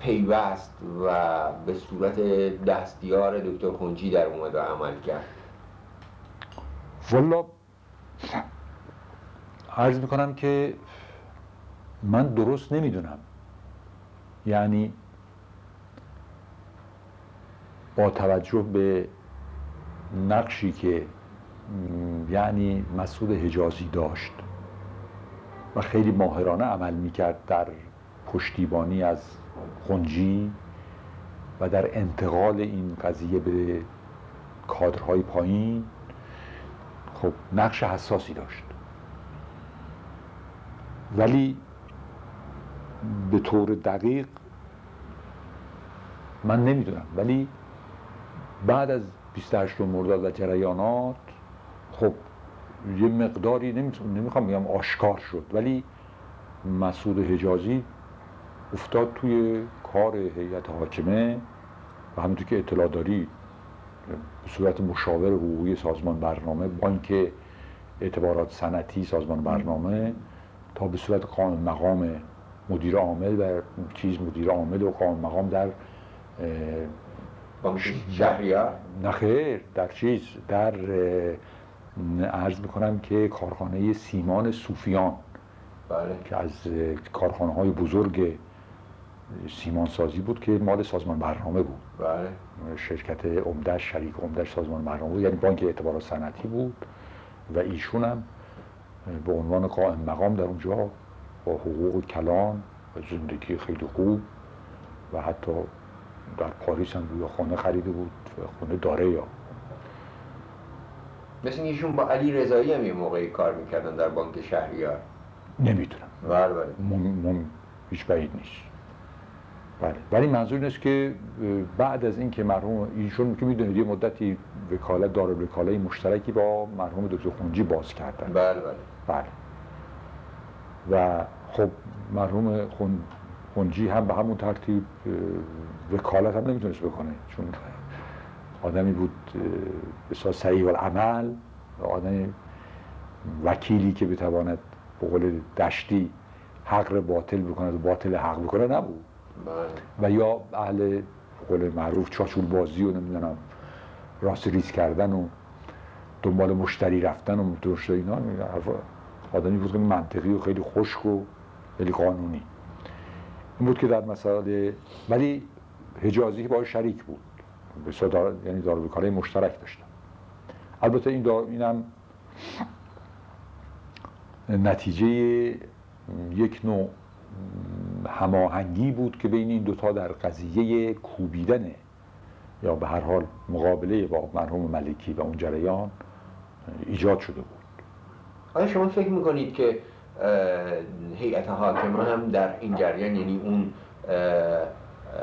پیوست و به صورت دستیار دکتر خونجی در اومد و عمل کرد؟ والا عرض می‌کنم که من درست نمی‌دونم. یعنی با توجه به نقشی که یعنی مسئول حجازی داشت و خیلی ماهرانه عمل می‌کرد در پشتیبانی از خونجی و در انتقال این قضیه به کادرهای پایین خب نقش حساسی داشت. ولی به طور دقیق من نمی‌دونم. ولی بعد از 28 مرداد و جریانات خب یه مقداری نمی‌خوام بگم آشکار شد ولی مسعود حجازی افتاد توی کار هیئت حاکمه و همونطور که اطلاع داری به صورت مشاور حقوقی سازمان برنامه با اینکه اعتبارات سنتی سازمان برنامه تا به صورت قانون مقام مدیر عامل و چیز مدیر عامل و قانون مقام در شهریار نخیر در چیز در عرض می‌کنم که کارخانه سیمان صوفیان بله. که از کارخانه های بزرگ سیمان سازی بود که مال سازمان برنامه بود بله. شرکت عمدش شریک عمدش سازمان برنامه بود یعنی بانک اعتبارات صنعتی بود و ایشون هم به عنوان قائم مقام در اونجا با حقوق کلان و زندگی خیلی خوب و حتی در پاریس هم روی خانه خریده بود خونه داره یا. مثل ایشون با علی رضایی هم یه موقعی کار می‌کردن در بانک شهریار. نمی‌تونم بله بله. مم... هیچ بعید نیست. بله. ولی منظور این است که بعد از اینکه مرحوم ایشون که می‌دونید یه مدتی وکالت دار وکاله مشترکی با مرحوم دکتر خونجی باز کردن. بله بله. بله. و خب مرحوم خون خونجی هم به همون ترتیب وکالت هم نمی‌تونست بکنه. چون آدمی بود بسیار سریع العمل آدم وکیلی که بتواند به قول دشتی حق باطل بکنه و باطل حق بکنه نبود. بله. و یا اهل قول معروف چاچول بازی و نمی‌دونم راست ریز کردن و دنبال مشتری رفتن و درشت اینا آدمی بود که منطقی و خیلی خشک و خیلی قانونی. این بود که در مسائل ولی حجازی باید شریک بود. بسیار دار... یعنی دار مشترک داشتن. البته این دار... اینم نتیجه یک نوع هماهنگی بود که بین این دوتا در قضیه کوبیدن یا به هر حال مقابله با مرحوم ملکی و اون جریان ایجاد شده بود. آیا شما فکر می‌کنید که هیئت حاکمه هم در این جریان یعنی اون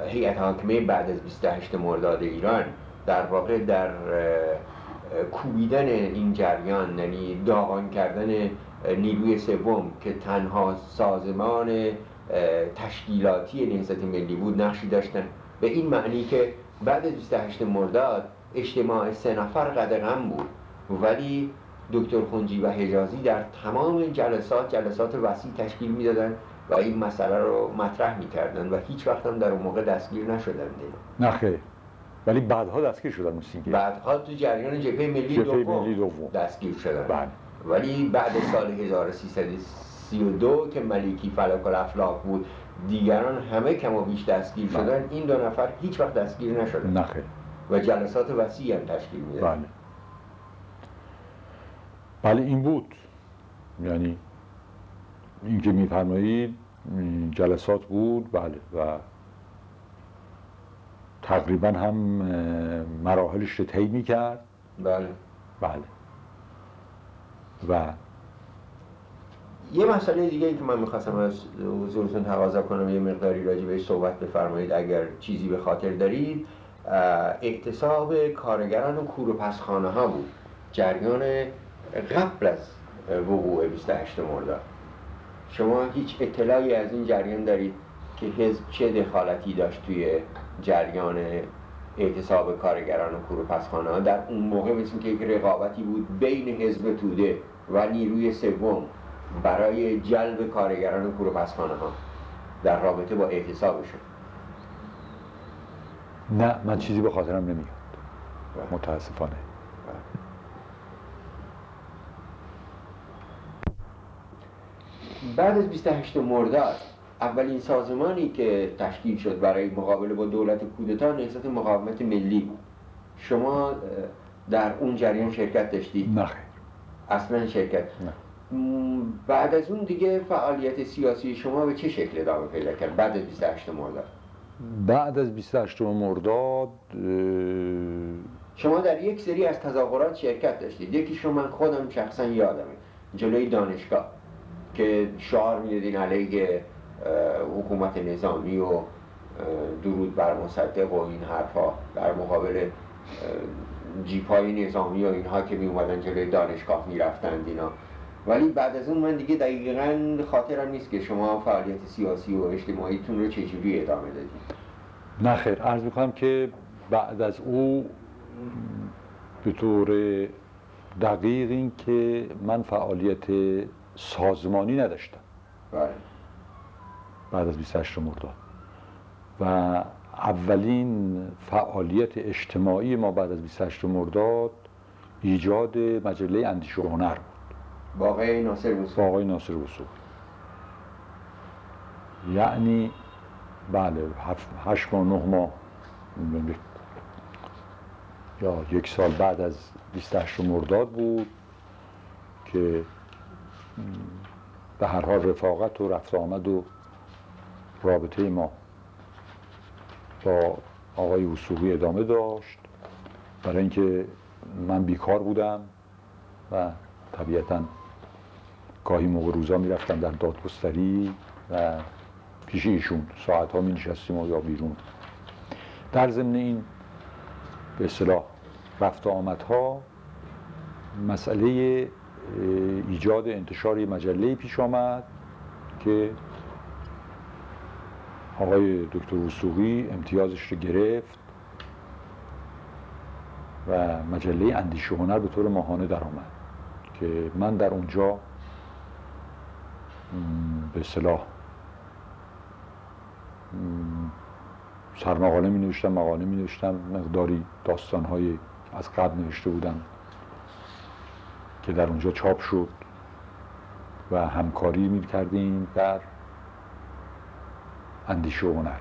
هیئت حاکمه بعد از 28 مرداد ایران در واقع در کوبیدن این جریان یعنی داغان کردن نیروی سوم که تنها سازمان تشکیلاتی نهضت ملی بود نقشی داشتن. به این معنی که بعد از 28 مرداد اجتماع سه نفر قدغن بود. ولی دکتر خونجی و حجازی در تمام جلسات جلسات وسیع تشکیل می‌دادن و این مسئله رو مطرح می‌کردن و هیچ وقت هم در اون موقع دستگیر نشدن نه خیر. ولی بعدها دستگیر شدن موسیقی بعدها تو جریان جبهه ملی, دوم, دستگیر شدن. بله. ولی بعد سال 1332 که ملیکی فلک الافلاک بود دیگران همه کم و بیش دستگیر بله. شدن. این دو نفر هیچ وقت دستگیر نشدن. نه و جلسات وسیع هم تشکیل میدن بله. بله این بود. یعنی این که میفرمایید جلسات بود بله و تقریبا هم مراحلش رو طی می‌کرد. بله. بله. و یه مسئله دیگه ای که من می‌خواستم از حضورتون تقاضا کنم یه مقداری راجع بهش صحبت بفرمایید اگر چیزی به خاطر دارید. اعتصاب کارگران و کور و پسخانه ها بود. جریان قبل از وقوع 28 مرداد شما هیچ اطلاعی از این جریان دارید که حزب چه دخالتی داشت توی جریان اعتصاب کارگران و کور و پسخانه ها در اون موقع مثل که یک رقابتی بود بین حزب توده و نیروی سوم برای جلب کارگران و کور و پسخانه ها در رابطه با اعتصابشون. نه من چیزی به خاطرم نمیاد. بله. متاسفانه. بعد از 28 مرداد اولین سازمانی که تشکیل شد برای مقابله با دولت کودتا نهضت مقاومت ملی بود. شما در اون جریان شرکت داشتید؟ نه. اصلا شرکت؟ نه. بعد از اون دیگه فعالیت سیاسی شما به چه شکل ادامه پیدا کرد بعد از 28 مرداد بعد از 28 مرداد شما در یک سری از تظاهرات شرکت داشتید. یکی شما من خودم شخصا یادمه جلوی دانشگاه. که شعار می‌دادین علیه حکومت نظامی و درود بر مصدق و این حرفا در مقابل جیپای نظامی و اینها که می اومدن جلوی دانشگاه می‌رفتند اینا. ولی بعد از اون من دیگه دقیقا خاطرم نیست که شما فعالیت سیاسی و اجتماعیتون رو چجوری ادامه دادید. نه خیر. عرض می‌کنم که بعد از او به طور دقیق این که من فعالیت سازمانی نداشتم. بله. بعد از 28 مرداد. و اولین فعالیت اجتماعی ما بعد از 28 مرداد ایجاد مجله اندیشه و هنر بود. با آقای ناصر با آقای ناصر یعنی بله هشت ماه نه ماه. یا یک سال بعد از 28 مرداد بود که به هر حال رفاقت و رفت آمد و رابطه ما با آقای وسوقی ادامه داشت. برای اینکه من بیکار بودم و طبیعتا گاهی موقع روزا می‌رفتم در دادگستری و پیش ایشون ساعت ها می نشستیم و یا بیرون. در ضمن این به اصطلاح رفت آمدها مسئله ایجاد انتشار مجله پیش آمد که آقای دکتر وسوقی امتیازش رو گرفت و مجله اندیشه هنر به طور ماهانه در آمد که من در اونجا به صلاح سرمقاله می نوشتم مقاله می نوشتم مقداری داستان های از قبل نوشته بودم که در اونجا چاپ شد و همکاری می کردیم در اندیشه و هنر.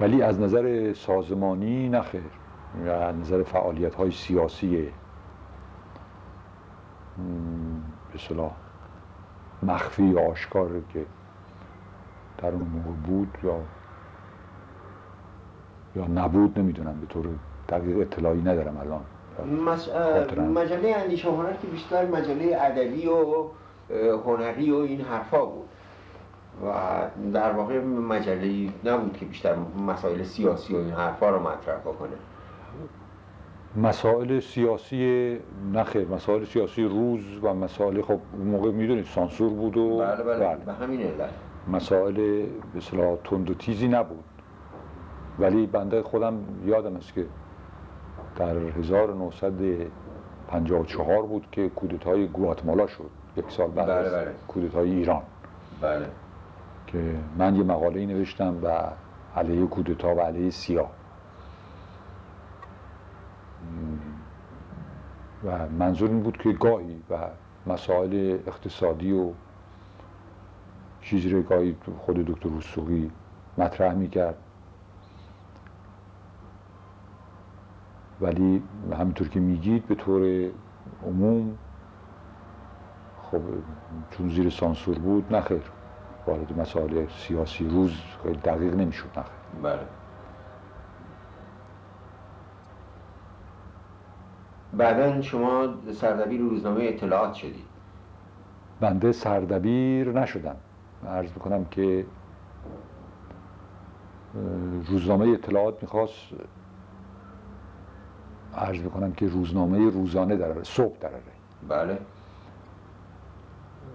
ولی از نظر سازمانی نخیر. از نظر فعالیت های سیاسی به صلاح مخفی یا آشکاره که در اون بود یا یا نبود نمی‌دونم به طور دقیق اطلاعی ندارم الان. مس... مجله اندیشه هنر که بیشتر مجله ادبی و هنری و این حرفا بود. و در واقع مجله نبود که بیشتر مسائل سیاسی و این حرفا رو مطرح بکنه. مسائل سیاسی نخیر مسائل سیاسی روز و مسائل خب اون موقع می‌دونید سانسور بود و بله بله, بله. به همین علت. مسائل به اصطلاح تند و تیزی نبود. ولی بنده خودم یادم است که در 1954 بود که کودتای گواتمالا شد. یک سال بعد بله از بله. کودتای ایران. بله. که من یه مقاله نوشتم و علیه کودتا و علیه سیاه. و منظور این بود که گاهی و مسائل اقتصادی و چیزی رو گاهی خود دکتر وسوقی مطرح می‌کرد. ولی همینطور که میگید به طور عموم خب چون زیر سانسور بود نخیر وارد مسائل سیاسی روز خیلی دقیق نمی‌شد نخیر بله. بعدا شما سردبیر روزنامه اطلاعات شدید. بنده سردبیر نشدم. عرض بکنم که روزنامه اطلاعات می‌خواست عرض بکنم که روزنامه روزانه دراره صبح دراره بله.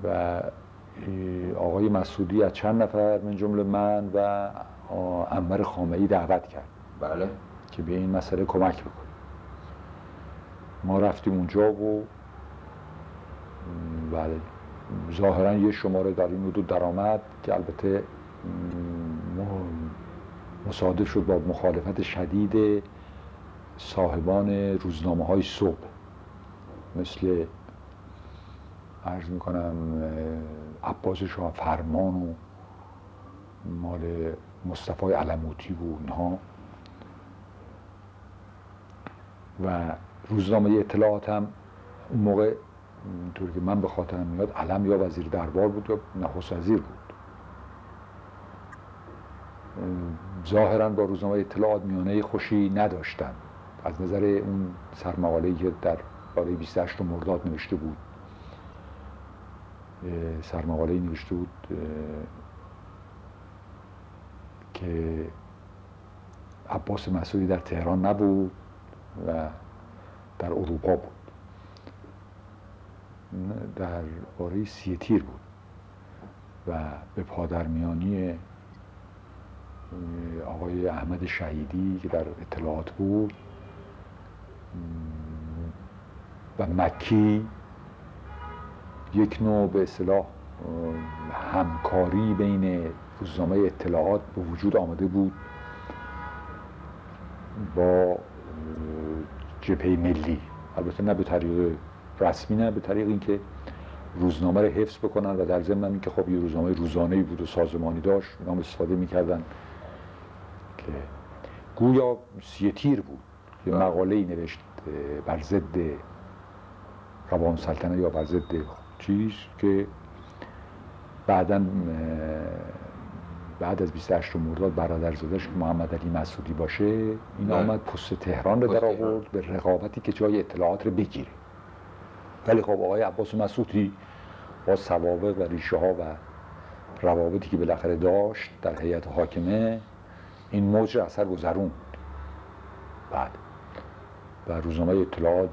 و آقای مسعودی از چند نفر من جمله من و انور خامعی دعوت کرد. بله. که به این مسئله کمک بکنه ما رفتیم اونجا و بله. ظاهرا یه شماره در این حدود درآمد که البته مصادف شد با مخالفت شدید صاحبان روزنامه های صبح. مثل عرض می‌کنم عباس شاه فرمان و مال مصطفی علموتی و اینها. و روزنامه اطلاعات هم اون موقع طوری که من به خاطرم میاد علم یا وزیر دربار بود یا نخست وزیر بود. ظاهرا با روزنامه اطلاعات میانه خوشی نداشتن از نظر اون سرمقاله‌ای که در باره 28 مرداد نوشته بود سرمقاله نوشته بود که عباس مسعودی در تهران نبود و در اروپا بود. در باره سی تیر بود و به پادرمیانی آقای احمد شهیدی که در اطلاعات بود و مکی یک نوع به اصطلاح همکاری بین روزنامه اطلاعات به وجود آمده بود با جبهه ملی. البته نه به طریق رسمی نه به طریق اینکه روزنامه رو حفظ بکنن و در ضمن اینکه خب یه روزنامه روزانه بود و سازمانی داشت نام استفاده می‌کردن که گویا سی تیر بود. یه مقاله ای نوشت بر ضد روان سلطنه یا بر ضد چیز که بعدا بعد از 28 مرداد برادرزادش که محمد علی مسعودی باشه این آمد پست تهران رو در آورد به رقابتی که جای اطلاعات رو بگیره. ولی خب آقای عباس مسعودی با سوابق و ریشه ها و روابطی که بالاخره داشت در هیئت حاکمه این موج اثر گذروند. بعد و روزنامه اطلاعات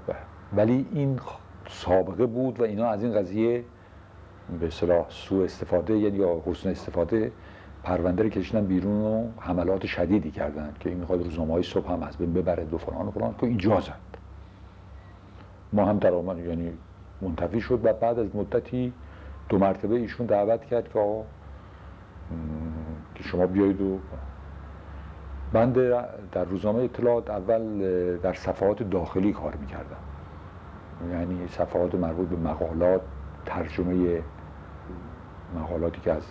ولی این سابقه بود و اینا از این قضیه به اصطلاح سوء استفاده یعنی یا حسن استفاده پرونده رو کشیدن بیرون و حملات شدیدی کردن که این می‌خواد روزنامه های صبح هم از بین ببره دو فلان و فلان. که اینجا زد ما هم در آمد یعنی منتفی شد و بعد از مدتی دو مرتبه ایشون دعوت کرد که آقا که شما بیایید و بنده در روزنامه اطلاعات اول در صفحات داخلی کار می‌کردم. یعنی صفحات مربوط به مقالات ترجمه مقالاتی که از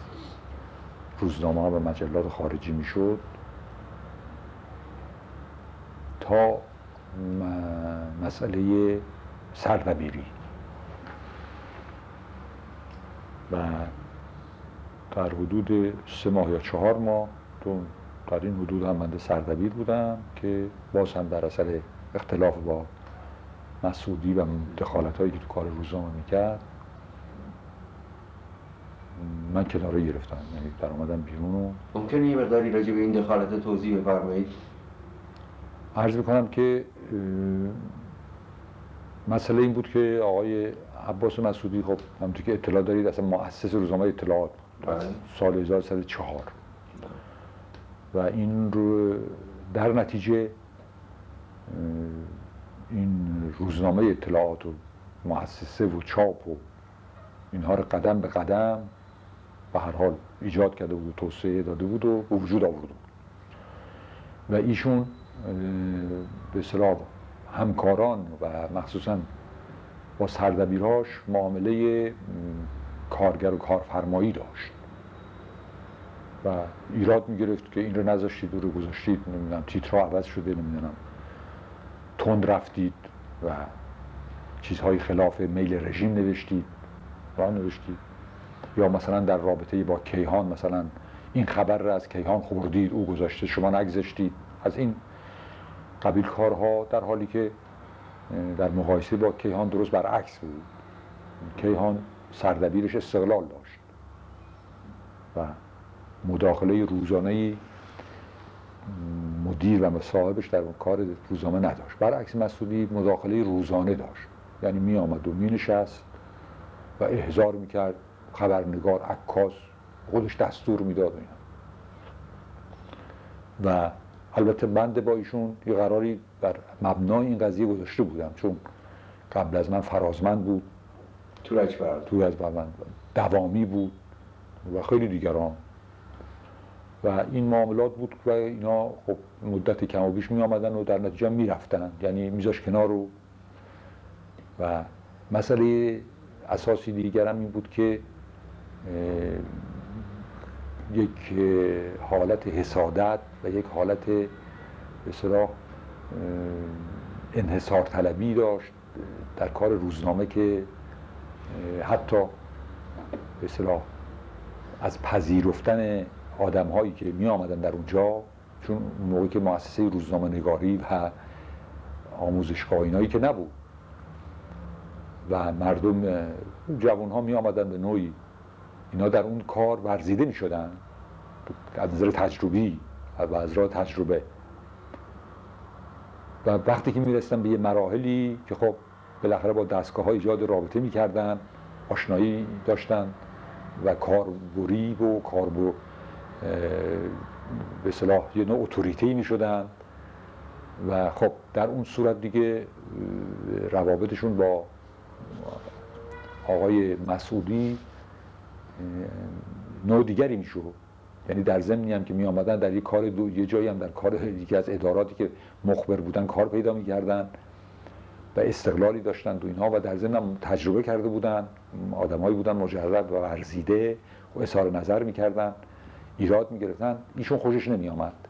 روزنامه ها و مجلات خارجی می‌شد. تا مسئله سردبیری. و در حدود سه ماه یا چهار ماه تو این حدود هم منده سردبیر بودم که باز هم در اصل اختلاف با مسعودی و دخالت هایی که تو کار روزنامه می‌کرد من کناره گرفتم. یعنی در آمدم بیرون و ممکنه یه مقداری راجع به این دخالت توضیح بفرمایید؟ عرض می‌کنم که مسئله این بود که آقای عباس مسعودی خب همونطور که اطلاع دارید اصلا مؤسس روزنامه اطلاعات بله. سال 1304 و این رو در نتیجه این روزنامه اطلاعات و مؤسسه و چاپ و اینها رو قدم به قدم به هر حال ایجاد کرده بود و توسعه داده بود و وجود آورده و ایشون به اصطلاح همکاران و مخصوصا با سردبیراش معامله کارگر و کارفرمایی داشت. و ایراد می‌گرفت که این رو نذاشتید و رو گذاشتید نمی‌دونم تیترا عوض شده نمی‌دونم. تند رفتید و چیزهای خلاف میل رژیم نوشتید را نوشتید. یا مثلا در رابطه با کیهان مثلا این خبر را از کیهان خوردید او گذاشته شما نگذاشتید. از این قبیل کارها در حالی که در مقایسه با کیهان درست برعکس بود. کیهان سردبیرش استقلال داشت. و مداخله روزانه مدیر و صاحبش در اون کار روزانه نداشت. برعکس مسئولی مداخله روزانه داشت. یعنی می آمد و می نشست و احضار می کرد خبرنگار عکاس خودش دستور می‌داد و البته بنده با ایشون یه قراری بر مبنای این قضیه گذاشته بودم. چون قبل از من فرازمند بود. تورج تورج دوامی بود. و خیلی دیگران. و این معاملات بود و اینا خب مدت کم و بیش می آمدن و در نتیجه می رفتن یعنی میذاش کنار رو. و مسئله اساسی دیگرم این بود که یک حالت حسادت و یک حالت به انحصار طلبی داشت در کار روزنامه که حتی به از پذیرفتن آدم هایی که می آمدن در اونجا چون موقعی که مؤسسه روزنامه نگاری و آموزشگاه اینایی که نبود و مردم جوان ها می آمدن به نوعی اینا در اون کار ورزیده می شدن از نظر تجربی و از راه تجربه. و وقتی که می‌رسن به یه مراحلی که خب بالاخره با دستگاه های ایجاد رابطه می‌کردن آشنایی داشتن و کاربری و کاربر به صلاح یه نوع اتوریتی می شدن و خب در اون صورت دیگه روابطشون با آقای مسعودی نوع دیگری می‌شد. یعنی در ضمنی هم که می آمدن در یه کار دو یه جایی هم در کار یکی از اداراتی که مخبر بودن کار پیدا می‌کردن و استقلالی داشتن دو اینها و در ضمن هم تجربه کرده بودن. آدمایی بودن مجرد و ورزیده و اظهار نظر می‌کردن. ایراد می‌گرفتن ایشون خوشش نمی آمد